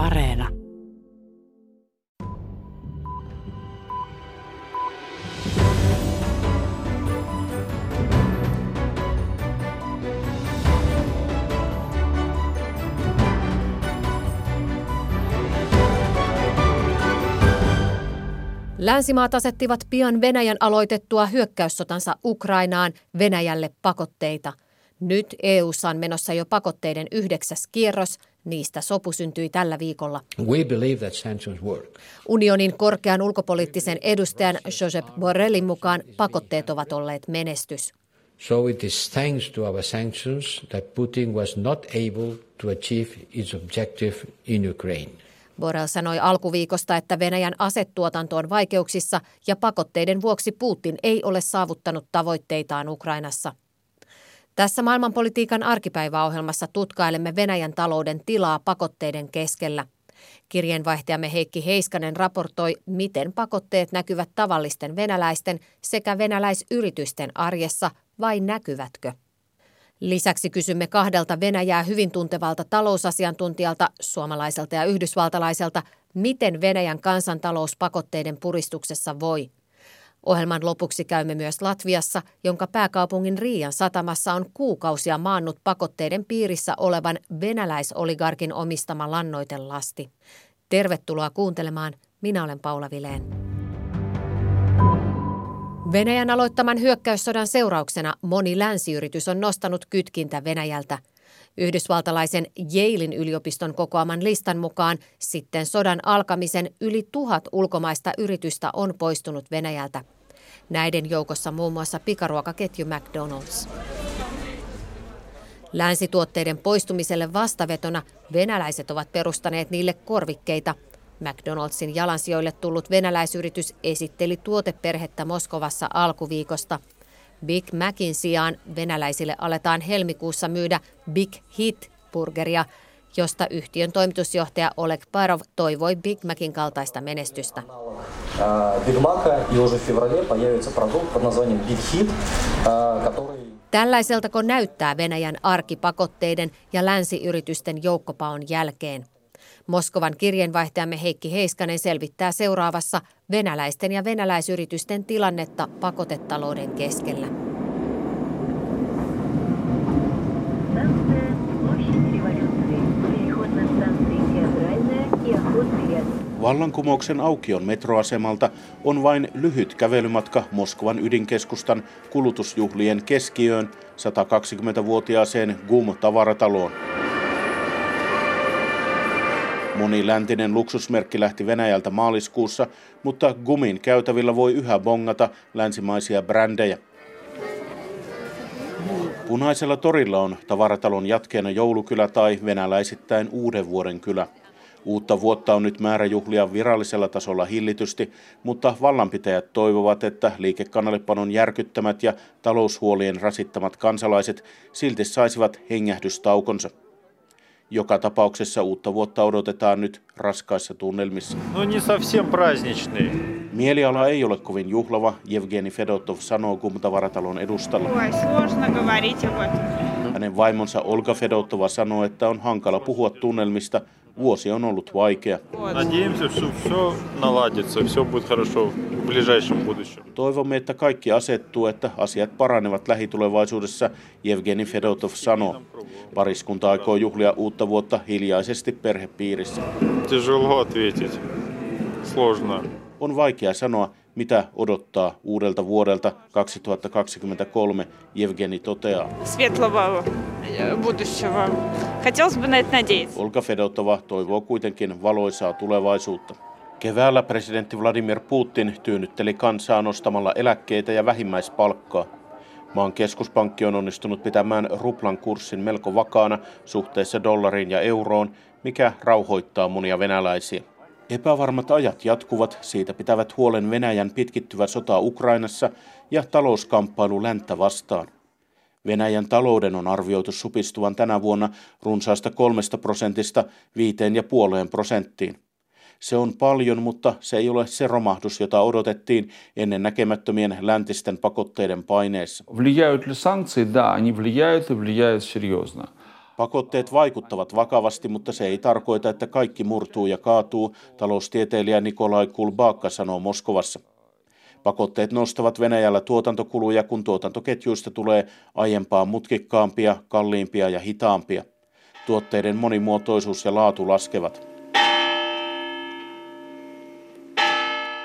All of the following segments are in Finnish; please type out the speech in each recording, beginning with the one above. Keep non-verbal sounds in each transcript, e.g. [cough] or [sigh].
Areena. Länsimaat asettivat pian Venäjän aloitettua hyökkäyssotansa Ukrainaan Venäjälle pakotteita. Nyt EU:ssa on menossa jo pakotteiden yhdeksäs kierros. Niistä sopu syntyi tällä viikolla. We believe that sanctions work. Unionin korkean ulkopoliittisen edustajan Josep Borrellin mukaan pakotteet ovat olleet menestys. So it is thanks to our sanctions that Putin was not able to achieve its objective in Ukraine. Borrell sanoi alkuviikosta, että Venäjän asettuotanto on vaikeuksissa ja pakotteiden vuoksi Putin ei ole saavuttanut tavoitteitaan Ukrainassa. Tässä maailmanpolitiikan arkipäiväohjelmassa tutkailemme Venäjän talouden tilaa pakotteiden keskellä. Kirjeenvaihtajamme Heikki Heiskanen raportoi, miten pakotteet näkyvät tavallisten venäläisten sekä venäläisyritysten arjessa vai näkyvätkö. Lisäksi kysymme kahdelta Venäjää hyvin tuntevalta talousasiantuntijalta, suomalaiselta ja yhdysvaltalaiselta, miten Venäjän kansantalous pakotteiden puristuksessa voi. Ohjelman lopuksi käymme myös Latviassa, jonka pääkaupungin Riian satamassa on kuukausia maannut pakotteiden piirissä olevan venäläisoligarkin omistama lannoitelasti. Tervetuloa kuuntelemaan. Minä olen Paula Vileen. Venäjän aloittaman hyökkäyssodan seurauksena moni länsiyritys on nostanut kytkintä Venäjältä. Yhdysvaltalaisen Yalein yliopiston kokoaman listan mukaan sitten sodan alkamisen yli tuhat ulkomaista yritystä on poistunut Venäjältä. Näiden joukossa muun muassa pikaruokaketju McDonald's. Länsituotteiden poistumiselle vastavetona venäläiset ovat perustaneet niille korvikkeita – McDonaldsin jalansijoille tullut venäläisyritys esitteli tuoteperhettä Moskovassa alkuviikosta. Big Macin sijaan venäläisille aletaan helmikuussa myydä Big Hit-burgeria, josta yhtiön toimitusjohtaja Oleg Parov toivoi Big Macin kaltaista menestystä. Tällaiseltako näyttää Venäjän arkipakotteiden ja länsiyritysten joukkopaon jälkeen? Moskovan kirjeenvaihtajamme Heikki Heiskanen selvittää seuraavassa venäläisten ja venäläisyritysten tilannetta pakotetalouden keskellä. Vallankumouksen aukion metroasemalta on vain lyhyt kävelymatka Moskovan ydinkeskustan kulutusjuhlien keskiöön 120-vuotiaaseen GUM-tavarataloon. Moni läntinen luksusmerkki lähti Venäjältä maaliskuussa, mutta Gumin käytävillä voi yhä bongata länsimaisia brändejä. Punaisella torilla on tavaratalon jatkeena joulukylä tai venäläisittäin uuden vuoden kylä. Uutta vuotta on nyt määrä juhlia virallisella tasolla hillitysti, mutta vallanpitäjät toivovat, että liikekannallepanon järkyttämät ja taloushuolien rasittamat kansalaiset silti saisivat hengähdystaukonsa. Joka tapauksessa uutta vuotta odotetaan nyt raskaissa tunnelmissa. No niin совсем праздничный. Mieliala ei ole kovin juhlava, Evgeni Fedotov sanoo kumtavaratalon edustalla. Ой, сложно говорить об этом. Hänen vaimonsa Olga Fedotova sanoo, että on hankala puhua tunnelmista. Vuosi on ollut vaikea. Toivomme, että kaikki asettuu, että asiat paranevat lähitulevaisuudessa, Evgeni Fedotov sanoo. Pariskunta aikoo juhlia uutta vuotta hiljaisesti perhepiirissä. On vaikea sanoa, mitä odottaa uudelta vuodelta 2023, Evgeni toteaa. Светлого э, будущего. Хотелось бы на это надеяться. Olga Fedotova toivoo kuitenkin valoisaa tulevaisuutta. Keväällä presidentti Vladimir Putin tyynnytteli kansaa nostamalla eläkkeitä ja vähimmäispalkkaa. Maan keskuspankki on onnistunut pitämään ruplan kurssin melko vakaana suhteessa dollariin ja euroon, mikä rauhoittaa monia venäläisiä. Epävarmat ajat jatkuvat, siitä pitävät huolen Venäjän pitkittyvä sota Ukrainassa ja talouskamppailu länttä vastaan. Venäjän talouden on arvioitu supistuvan tänä vuonna runsaasta kolmesta prosentista viiteen ja puoleen prosenttiin. Se on paljon, mutta se ei ole se romahdus, jota odotettiin ennen näkemättömien läntisten pakotteiden paineessa. Влияют ли санкции? Да, они влияют и влияют серьезно. Pakotteet vaikuttavat vakavasti, mutta se ei tarkoita, että kaikki murtuu ja kaatuu, taloustieteilijä Nikolai Kulbaakka sanoo Moskovassa. Pakotteet nostavat Venäjällä tuotantokuluja, kun tuotantoketjuista tulee aiempaa mutkikkaampia, kalliimpia ja hitaampia. Tuotteiden monimuotoisuus ja laatu laskevat.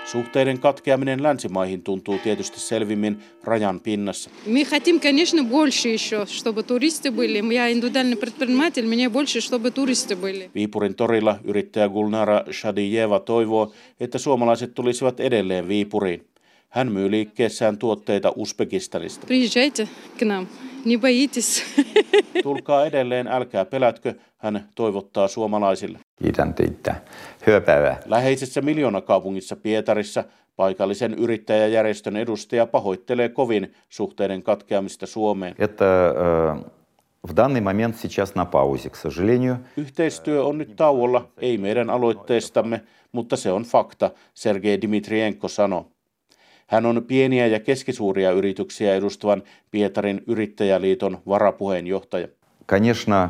Suhteiden katkeaminen länsimaihin tuntuu tietysti selvimmin rajan pinnassa. Мы хотим, конечно, больше еще, чтобы туристы были. Я индивидуальный предприниматель, мне больше, чтобы туристы были. Viipurin torilla yrittäjä Gulnara Shadijeva toivoo, että suomalaiset tulisivat edelleen Viipuriin. Hän myy liikkeessään tuotteita Uzbekistanista. Приезжайте к нам, не боитесь. [laughs] Tulkaa edelleen, älkää pelätkö, hän toivottaa suomalaisille. Kiitän teitä. Hyvää päivää. Läheisessä miljoonakaupungissa Pietarissa paikallisen yrittäjäjärjestön edustaja pahoittelee kovin suhteiden katkeamista Suomeen. Это э, в данный момент сейчас на паузе, к сожалению. Yhteistyö on nyt tauolla, ei meidän aloitteestamme, mutta se on fakta, Sergei Dmitrienko sanoi. Hän on pieniä ja keskisuuria yrityksiä edustavan Pietarin yrittäjäliiton varapuheenjohtaja. Конечно,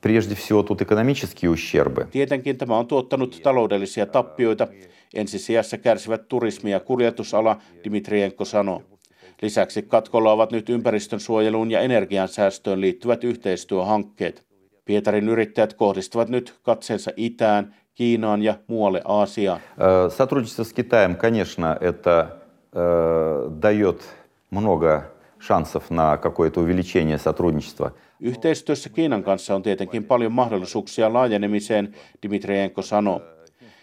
прежде всего тут экономические ущербы. Tietenkin tämä on tuottanut taloudellisia tappioita. Ensisijassa kärsivät turismi- ja kuljetusala, Dmitrienko sanoo. Lisäksi katkolla ovat nyt ympäristön suojeluun ja energiansäästöön liittyvät yhteistyöhankkeet. Pietarin yrittäjät kohdistavat nyt katseensa itään, Kiinaan ja muualle Aasiaan. Э, Сотрудничество с Китаем, конечно, это э, дает много шансов на какое-то увеличение сотрудничества. Yhteistyössä Kiinan kanssa on tietenkin paljon mahdollisuuksia laajenemiseen, Dmitrienko sanoo.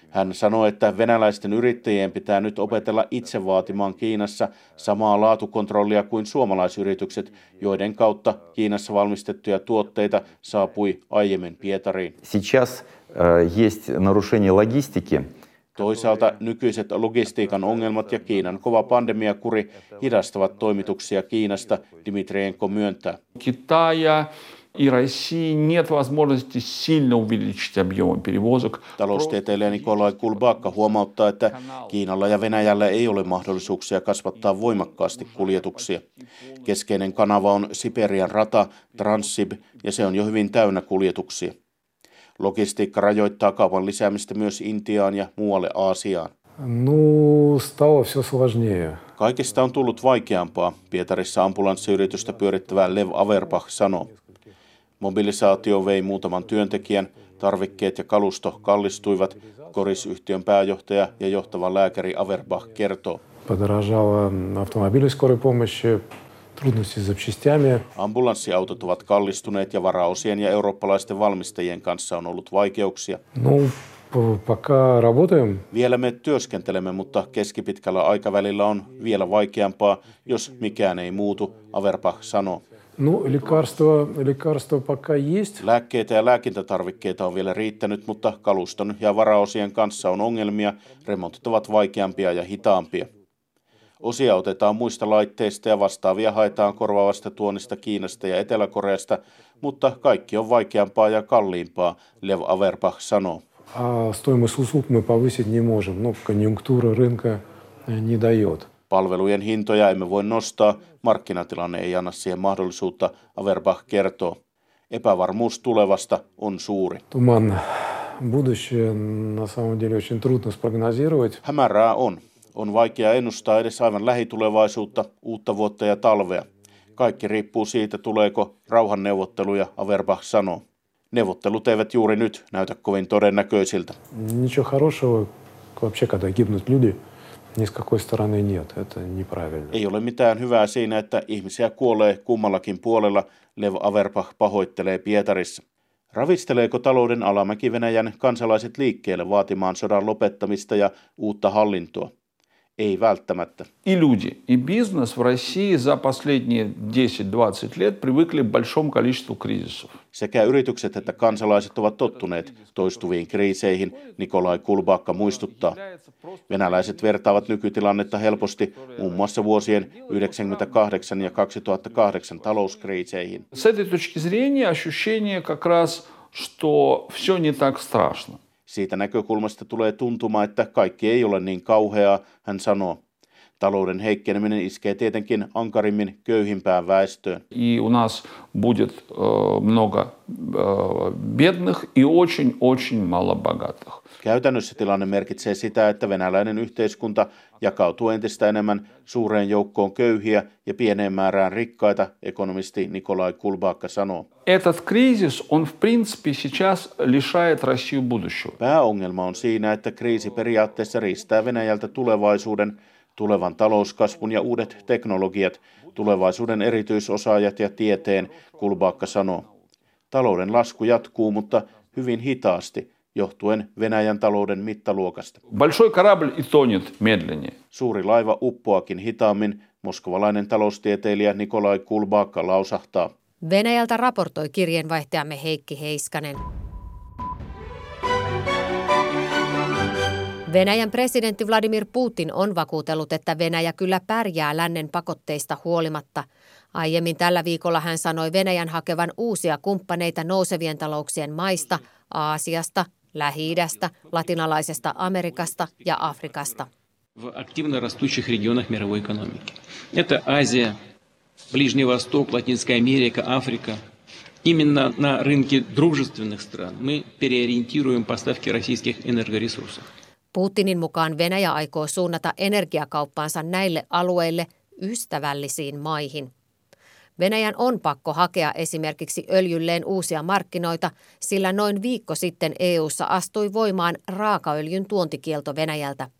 Hän sanoi, että venäläisten yrittäjien pitää nyt opetella itse vaatimaan Kiinassa samaa laatukontrollia kuin suomalaisyritykset, joiden kautta Kiinassa valmistettuja tuotteita saapui aiemmin Pietariin. Сейчас э, есть нарушение логистики. Toisaalta nykyiset logistiikan ongelmat ja Kiinan kova pandemiakuri hidastavat toimituksia Kiinasta, Dmitrienko myöntää. Китая и России нет возможности сильно увеличить объемы перевозок. Taloustieteilijä Nikolai Kulbaakka huomauttaa, että Kiinalla ja Venäjällä ei ole mahdollisuuksia kasvattaa voimakkaasti kuljetuksia. Keskeinen kanava on Siperian rata, Transsib, ja se on jo hyvin täynnä kuljetuksia. Logistiikka rajoittaa kaupan lisäämistä myös Intiaan ja muualle Aasiaan. Ну, стало все сложнее. Kaikista on tullut vaikeampaa, Pietarissa ambulanssiyritystä pyörittävä Lev Averbach sanoo. Mobilisaatio vei muutaman työntekijän, tarvikkeet ja kalusto kallistuivat, korisyhtiön pääjohtaja ja johtava lääkäri Averbach kertoo. Подорожало автомобили скорой помощи, трудности с запчастями. Ambulanssiautot ovat kallistuneet ja varaosien ja eurooppalaisten valmistajien kanssa on ollut vaikeuksia. Ну, п- пока работаем, Vielä me työskentelemme, mutta keskipitkällä aikavälillä on vielä vaikeampaa, jos mikään ei muutu, Averbach sanoo. ну, лекарства, лекарства пока есть. Lääkkeitä ja lääkintätarvikkeita on vielä riittänyt, mutta kaluston ja varaosien kanssa on ongelmia, remontit ovat vaikeampia ja hitaampia. Osia otetaan muista laitteista ja vastaavia haetaan korvaavasta tuonnista Kiinasta ja Etelä-Koreasta, mutta kaikki on vaikeampaa ja kalliimpaa, Lev Averbach sanoo. А стоимость услуг мы повысить не можем. Ну, конъюнктура рынка э, не дает. Palvelujen hintoja emme voi nostaa, markkinatilanne ei anna siihen mahdollisuutta, Averbach kertoo. Epävarmuus tulevasta on suuri. Туман. Будущее на самом деле очень трудно спрогнозировать. Hämärää on. On vaikea ennustaa edes aivan lähitulevaisuutta, uutta vuotta ja talvea. Kaikki riippuu siitä, tuleeko rauhanneuvotteluja, Averbach sanoo. Neuvottelut eivät juuri nyt näytä kovin todennäköisiltä. Ei ole mitään hyvää siinä, että ihmisiä kuolee kummallakin puolella, Lev Averbach pahoittelee Pietarissa. Ravisteleeko talouden alamäki Venäjän kansalaiset liikkeelle vaatimaan sodan lopettamista ja uutta hallintoa? Ei välttämättä. И люди, и бизнес в России за последние 10-20 лет привыкли к большому количеству кризисов. Sekä yritykset että kansalaiset ovat tottuneet toistuviin kriiseihin, Nikolai Kulbaakka muistuttaa. Venäläiset vertaavat nykytilannetta helposti muun muassa vuosien 1998 ja 2008 talouskriiseihin. С этой точки зрения ощущение как раз, что все не так страшно. Siitä näkökulmasta tulee tuntuma, että kaikki ei ole niin kauheaa, hän sanoo. Talouden heikkeneminen iskee tietenkin ankarimmin köyhimpään väestöön. И у нас будет э, много э, бедных и очень-очень мало богатых. Käytännössä tilanne merkitsee sitä, että venäläinen yhteiskunta jakautuu entistä enemmän suureen joukkoon köyhiä ja pieneen määrään rikkaita, ekonomisti Nikolai Kulbaakka sanoo. Этот кризис, он в принципе сейчас лишает Россию будущего. Pääongelma on siinä, että kriisi periaatteessa riistää Venäjältä tulevaisuuden, tulevan talouskasvun ja uudet teknologiat, tulevaisuuden erityisosaajat ja tieteen, Kulbaakka sanoo. Talouden lasku jatkuu, mutta hyvin hitaasti, johtuen Venäjän talouden mittaluokasta. Suuri laiva uppoakin hitaammin, moskovalainen taloustieteilijä Nikolai Kulbaakka lausahtaa. Venäjältä raportoi kirjeenvaihtajamme Heikki Heiskanen. Venäjän presidentti Vladimir Putin on vakuutellut, että Venäjä kyllä pärjää lännen pakotteista huolimatta. Aiemmin tällä viikolla hän sanoi Venäjän hakevan uusia kumppaneita nousevien talouksien maista, Aasiasta, Lähi-idästä, latinalaisesta Amerikasta ja Afrikasta. в активно растущих регионах мировой экономики. Это Азия, Ближний Восток, Латинская Америка, Африка. Именно на рынке дружественных стран мы переориентируем поставки российских энергоресурсов. Putinin mukaan Venäjä aikoo suunnata energiakauppaansa näille alueille ystävällisiin maihin. Venäjän on pakko hakea esimerkiksi öljylleen uusia markkinoita, sillä noin viikko sitten EU:ssa astui voimaan raakaöljyn tuontikielto Venäjältä.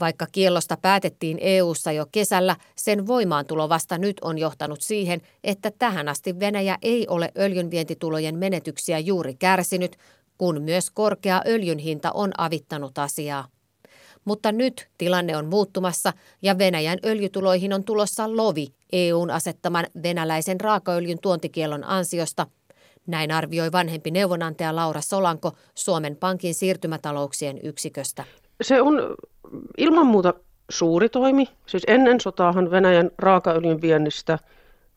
Vaikka kiellosta päätettiin EU:ssa jo kesällä, sen voimaantulo vasta nyt on johtanut siihen, että tähän asti Venäjä ei ole öljynvientitulojen menetyksiä juuri kärsinyt, kun myös korkea öljyn hinta on avittanut asiaa. Mutta nyt tilanne on muuttumassa ja Venäjän öljytuloihin on tulossa lovi EUn asettaman venäläisen raakaöljyn tuontikielon ansiosta. Näin arvioi vanhempi neuvonantaja Laura Solanko Suomen Pankin siirtymätalouksien yksiköstä. Se on ilman muuta suuri toimi. Siis ennen sotaahan Venäjän raakaöljyn viennistä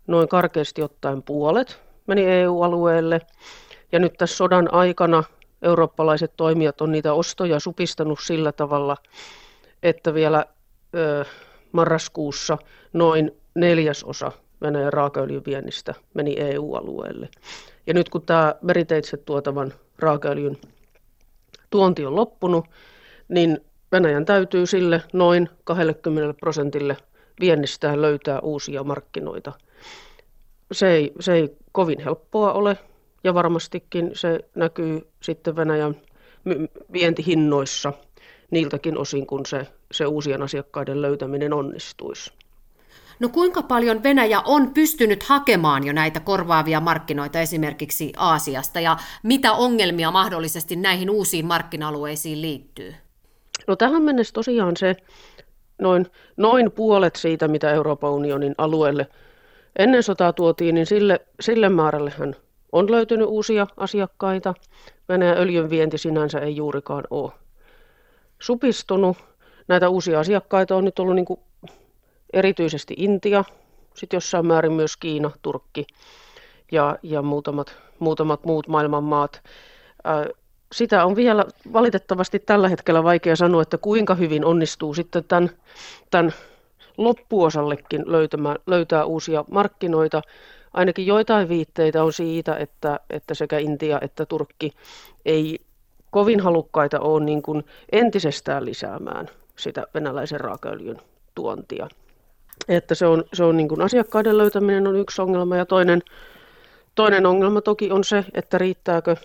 noin karkeasti ottaen puolet meni EU-alueelle. Ja nyt tässä sodan aikana eurooppalaiset toimijat on niitä ostoja supistanut sillä tavalla, että vielä ö, marraskuussa noin neljäsosa Venäjän raakaöljyn viennistä meni EU-alueelle. Ja nyt kun tämä meriteitse tuotavan raakaöljyn tuonti on loppunut, niin Venäjän täytyy sille noin 20 prosentille viennistään löytää uusia markkinoita. Se ei, se ei kovin helppoa ole ja varmastikin se näkyy sitten Venäjän vientihinnoissa niiltäkin osin, kun se, se uusien asiakkaiden löytäminen onnistuisi. No kuinka paljon Venäjä on pystynyt hakemaan jo näitä korvaavia markkinoita esimerkiksi Aasiasta ja mitä ongelmia mahdollisesti näihin uusiin markkina-alueisiin liittyy? No tähän mennessä tosiaan se noin, noin puolet siitä, mitä Euroopan unionin alueelle ennen sotaa tuotiin, niin sille, sille määrällehän on löytynyt uusia asiakkaita. Venäjän öljyn vienti sinänsä ei juurikaan ole supistunut. Näitä uusia asiakkaita on nyt ollut niin kuin erityisesti Intia, sitten jossain määrin myös Kiina, Turkki ja, ja muutamat, muutamat muut maailman maat. Sitä on vielä valitettavasti tällä hetkellä vaikea sanoa, että kuinka hyvin onnistuu sitten tämän, tämän loppuosallekin löytämään, löytää uusia markkinoita. Ainakin joitain viitteitä on siitä, että, että sekä Intia että Turkki ei kovin halukkaita ole niin kuin entisestään lisäämään sitä venäläisen raakaöljyn tuontia. Että se on, se on niin kuin asiakkaiden löytäminen on yksi ongelma ja toinen, toinen ongelma toki on se, että riittääkö,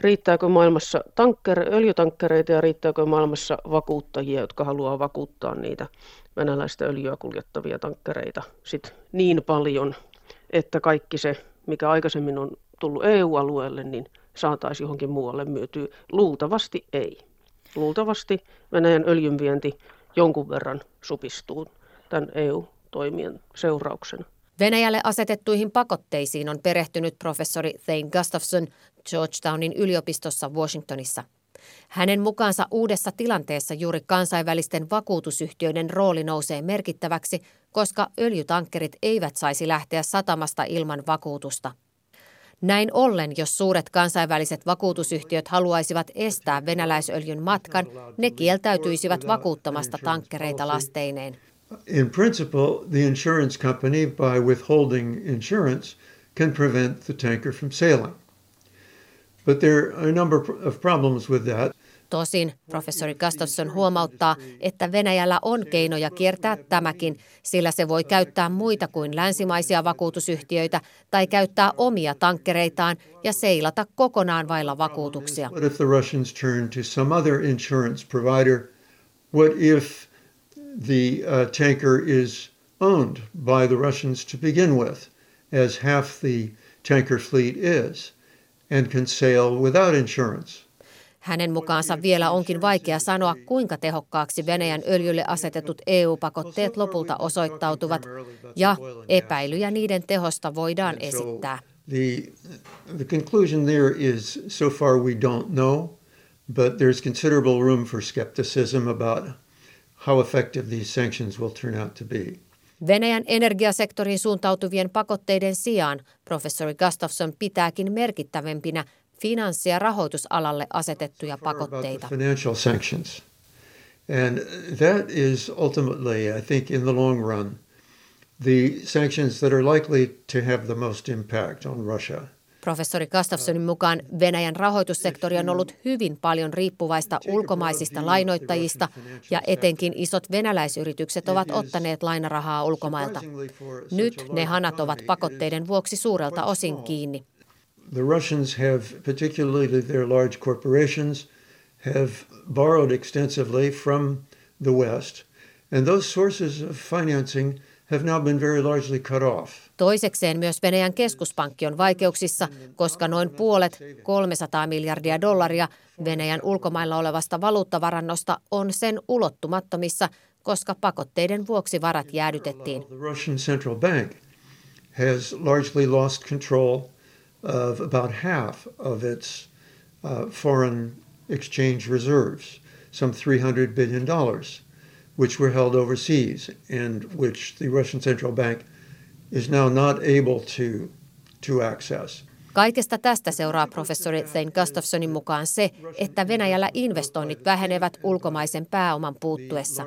riittääkö maailmassa tankker, öljytankkereita ja riittääkö maailmassa vakuuttajia, jotka haluaa vakuuttaa niitä venäläistä öljyä kuljettavia tankkereita sit niin paljon, että kaikki se, mikä aikaisemmin on tullut EU-alueelle, niin saataisiin johonkin muualle myytyä. Luultavasti ei. Luultavasti Venäjän öljynvienti jonkun verran supistuu tämän EU-toimien seurauksena. Venäjälle asetettuihin pakotteisiin on perehtynyt professori Thane Gustafson Georgetownin yliopistossa Washingtonissa. Hänen mukaansa uudessa tilanteessa juuri kansainvälisten vakuutusyhtiöiden rooli nousee merkittäväksi, koska öljytankkerit eivät saisi lähteä satamasta ilman vakuutusta. Näin ollen, jos suuret kansainväliset vakuutusyhtiöt haluaisivat estää venäläisöljyn matkan, ne kieltäytyisivät vakuuttamasta tankkereita lasteineen. In principle, the insurance company, by withholding insurance, can prevent the tanker from sailing. But there are a number of problems with that. Tosin professori Gustafsson huomauttaa, että Venäjällä on keinoja kiertää tämäkin, sillä se voi käyttää muita kuin länsimaisia vakuutusyhtiöitä tai käyttää omia tankkereitaan ja seilata kokonaan vailla vakuutuksia. What if the Russians turn to some other insurance provider? What if the uh, tanker is owned by the Russians to begin with, as half the tanker fleet is, and can sail without insurance? Hänen mukaansa vielä onkin vaikea sanoa, kuinka tehokkaaksi Venäjän öljylle asetetut EU-pakotteet lopulta osoittautuvat, ja epäilyjä niiden tehosta voidaan esittää. The, the conclusion there is so far we don't know, but there's considerable room for skepticism about how effective these sanctions will turn out to be. Venäjän energiasektoriin suuntautuvien pakotteiden sijaan professori Gustafsson pitääkin merkittävämpinä finanssi- ja rahoitusalalle asetettuja pakotteita. And that is ultimately, I think, in the long run, the sanctions that are likely to have the most impact on Russia. Professori Gustafssonin mukaan Venäjän rahoitussektori on ollut hyvin paljon riippuvaista ulkomaisista lainoittajista ja etenkin isot venäläisyritykset ovat ottaneet lainarahaa ulkomailta. Nyt ne hanat ovat pakotteiden vuoksi suurelta osin kiinni. The Russians have, particularly their large corporations, have borrowed extensively from the West, and those sources of financing have now been very largely cut off. Toisekseen myös Venäjän keskuspankki on vaikeuksissa, koska noin puolet, 300 miljardia dollaria Venäjän ulkomailla olevasta valuuttavarannosta on sen ulottumattomissa, koska pakotteiden vuoksi varat jäädytettiin. The Russian central bank has largely lost control of about half of its uh, foreign exchange reserves, some $300 billion, which were held overseas and which the Russian central bank is now not able to, to access. Kaikesta tästä seuraa professori Thane Gustafsonin mukaan se, että Venäjällä investoinnit vähenevät ulkomaisen pääoman puuttuessa.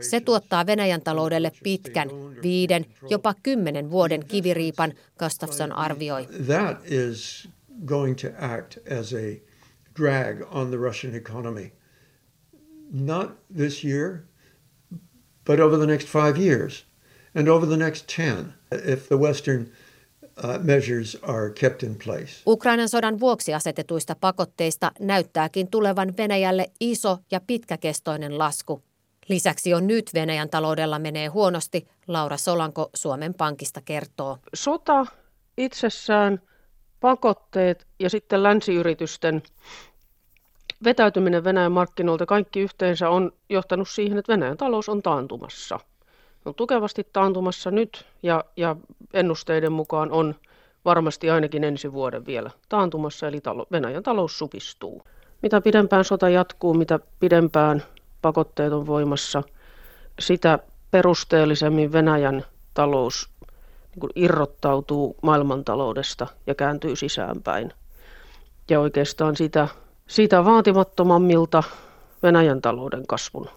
Se tuottaa Venäjän taloudelle pitkän, viiden, jopa kymmenen vuoden kiviriipan, Gustafson arvioi. That is going to act as a drag on the Russian economy. Not this year, but over the next five years and over the next 10 if the Western Uh, measures are kept in place. Ukrainan sodan vuoksi asetetuista pakotteista näyttääkin tulevan Venäjälle iso ja pitkäkestoinen lasku. Lisäksi on nyt Venäjän taloudella menee huonosti, Laura Solanko Suomen Pankista kertoo. Sota itsessään, pakotteet ja sitten länsiyritysten vetäytyminen Venäjän markkinoilta kaikki yhteensä on johtanut siihen, että Venäjän talous on taantumassa – on tukevasti taantumassa nyt ja, ja ennusteiden mukaan on varmasti ainakin ensi vuoden vielä taantumassa, eli talo, Venäjän talous supistuu. Mitä pidempään sota jatkuu, mitä pidempään pakotteet on voimassa, sitä perusteellisemmin Venäjän talous niin irrottautuu maailmantaloudesta ja kääntyy sisäänpäin. Ja oikeastaan sitä, sitä vaatimattomammilta Venäjän talouden kasvun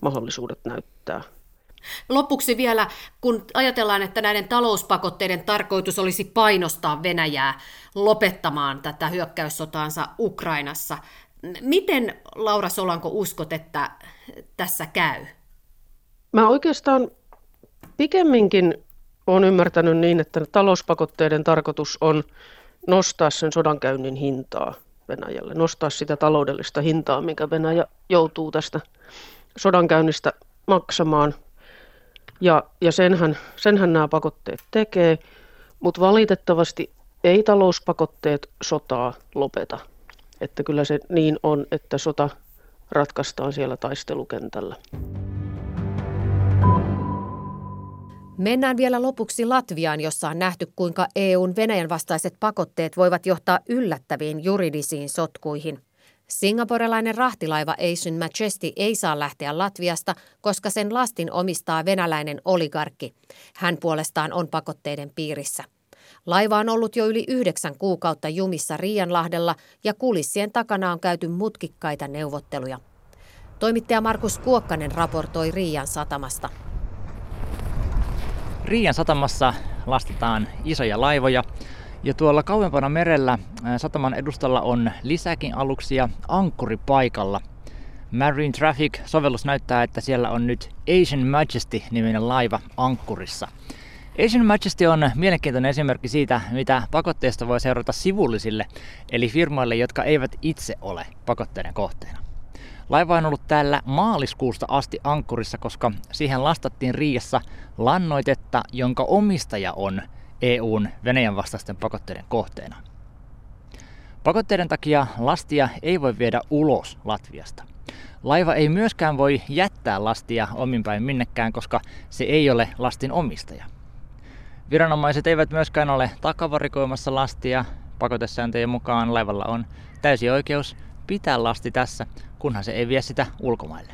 mahdollisuudet näyttää. Lopuksi vielä, kun ajatellaan, että näiden talouspakotteiden tarkoitus olisi painostaa Venäjää lopettamaan tätä hyökkäyssotaansa Ukrainassa, miten Laura Solanko uskot, että tässä käy? Mä oikeastaan pikemminkin olen ymmärtänyt niin, että talouspakotteiden tarkoitus on nostaa sen sodankäynnin hintaa Venäjälle, nostaa sitä taloudellista hintaa, mikä Venäjä joutuu tästä sodankäynnistä maksamaan – ja, ja senhän, senhän nämä pakotteet tekee, mutta valitettavasti ei talouspakotteet sotaa lopeta. Että kyllä se niin on, että sota ratkaistaan siellä taistelukentällä. Mennään vielä lopuksi Latviaan, jossa on nähty, kuinka EUn Venäjän vastaiset pakotteet voivat johtaa yllättäviin juridisiin sotkuihin. Singaporelainen rahtilaiva Asian Majesty ei saa lähteä Latviasta, koska sen lastin omistaa venäläinen oligarkki. Hän puolestaan on pakotteiden piirissä. Laiva on ollut jo yli yhdeksän kuukautta jumissa Riianlahdella ja kulissien takana on käyty mutkikkaita neuvotteluja. Toimittaja Markus Kuokkanen raportoi Riian satamasta. Riian satamassa lastataan isoja laivoja ja tuolla kauempana merellä sataman edustalla on lisäkin aluksia ankkuripaikalla. Marine Traffic-sovellus näyttää, että siellä on nyt Asian Majesty-niminen laiva ankkurissa. Asian Majesty on mielenkiintoinen esimerkki siitä, mitä pakotteista voi seurata sivullisille, eli firmoille, jotka eivät itse ole pakotteiden kohteena. Laiva on ollut täällä maaliskuusta asti ankkurissa, koska siihen lastattiin Riiassa lannoitetta, jonka omistaja on EUn Venäjän vastaisten pakotteiden kohteena. Pakotteiden takia lastia ei voi viedä ulos Latviasta. Laiva ei myöskään voi jättää lastia ominpäin minnekään, koska se ei ole lastin omistaja. Viranomaiset eivät myöskään ole takavarikoimassa lastia. Pakotesääntöjen mukaan laivalla on täysi oikeus pitää lasti tässä, kunhan se ei vie sitä ulkomaille.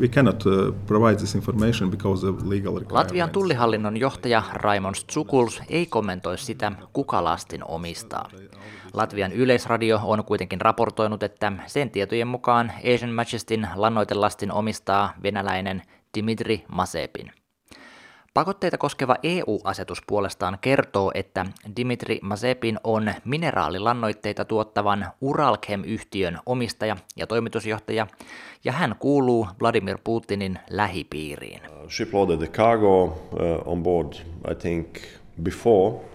We cannot uh, provide this information because of legal Latvian tullihallinnon johtaja Raimond Tsukuls ei kommentoi sitä, kuka lastin omistaa. Latvian yleisradio on kuitenkin raportoinut, että sen tietojen mukaan Asian Majestin lannoitelastin omistaa venäläinen Dimitri Masepin. Pakotteita koskeva EU-asetus puolestaan kertoo, että Dimitri Mazepin on mineraalilannoitteita tuottavan Uralchem-yhtiön omistaja ja toimitusjohtaja, ja hän kuuluu Vladimir Putinin lähipiiriin. The cargo uh, on board, I think, before uh,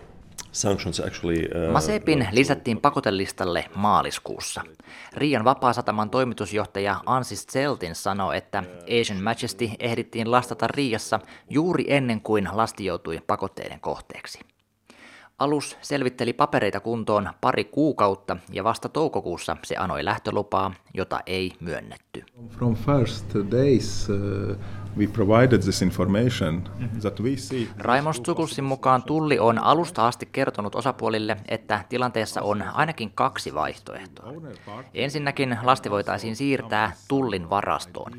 Masepin lisättiin pakotelistalle maaliskuussa. Riian vapaasataman toimitusjohtaja Ansis Zeltin sanoi, että Asian Majesty ehdittiin lastata Riassa juuri ennen kuin lasti joutui pakotteiden kohteeksi. Alus selvitteli papereita kuntoon pari kuukautta ja vasta toukokuussa se anoi lähtölupaa, jota ei myönnetty. From first days, uh, we provided this information that we see... Raimon Stukulsin mukaan Tulli on alusta asti kertonut osapuolille, että tilanteessa on ainakin kaksi vaihtoehtoa. Ensinnäkin lasti voitaisiin siirtää Tullin varastoon.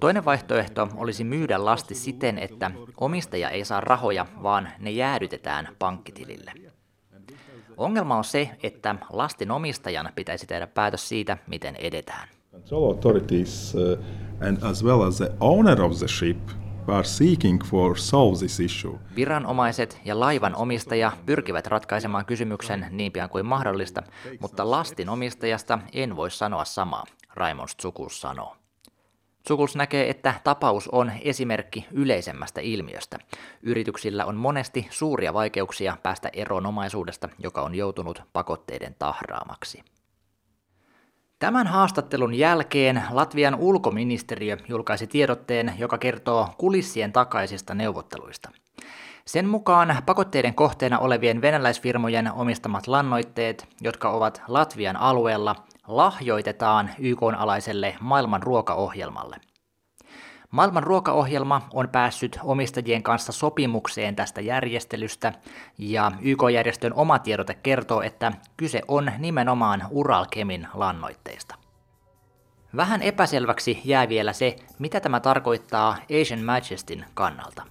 Toinen vaihtoehto olisi myydä lasti siten, että omistaja ei saa rahoja, vaan ne jäädytetään pankkitilille. Ongelma on se, että lastin omistajan pitäisi tehdä päätös siitä, miten edetään. Control authorities uh, and as well as the owner of the ship seeking for solve this issue. Viranomaiset ja laivan omistaja pyrkivät ratkaisemaan kysymyksen niin pian kuin mahdollista, mutta lastin omistajasta en voi sanoa samaa, Raimond Tsukus sanoo. Tsukuls näkee, että tapaus on esimerkki yleisemmästä ilmiöstä. Yrityksillä on monesti suuria vaikeuksia päästä eroon omaisuudesta, joka on joutunut pakotteiden tahraamaksi. Tämän haastattelun jälkeen Latvian ulkoministeriö julkaisi tiedotteen, joka kertoo kulissien takaisista neuvotteluista. Sen mukaan pakotteiden kohteena olevien venäläisfirmojen omistamat lannoitteet, jotka ovat Latvian alueella, lahjoitetaan YK-alaiselle maailman ruokaohjelmalle. Maailman ruokaohjelma on päässyt omistajien kanssa sopimukseen tästä järjestelystä, ja YK-järjestön oma tiedote kertoo, että kyse on nimenomaan Uralkemin lannoitteista. Vähän epäselväksi jää vielä se, mitä tämä tarkoittaa Asian Majestin kannalta.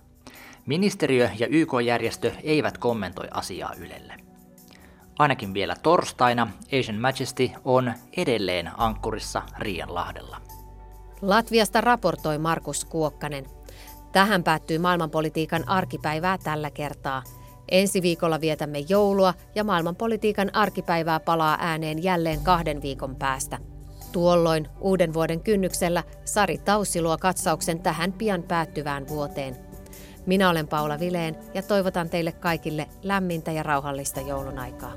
Ministeriö ja YK-järjestö eivät kommentoi asiaa Ylelle. Ainakin vielä torstaina Asian Majesty on edelleen ankkurissa Riianlahdella. Latviasta raportoi Markus Kuokkanen. Tähän päättyy maailmanpolitiikan arkipäivää tällä kertaa. Ensi viikolla vietämme joulua ja maailmanpolitiikan arkipäivää palaa ääneen jälleen kahden viikon päästä. Tuolloin uuden vuoden kynnyksellä Sari Taussi luo katsauksen tähän pian päättyvään vuoteen. Minä olen Paula Vileen ja toivotan teille kaikille lämmintä ja rauhallista joulun aikaa.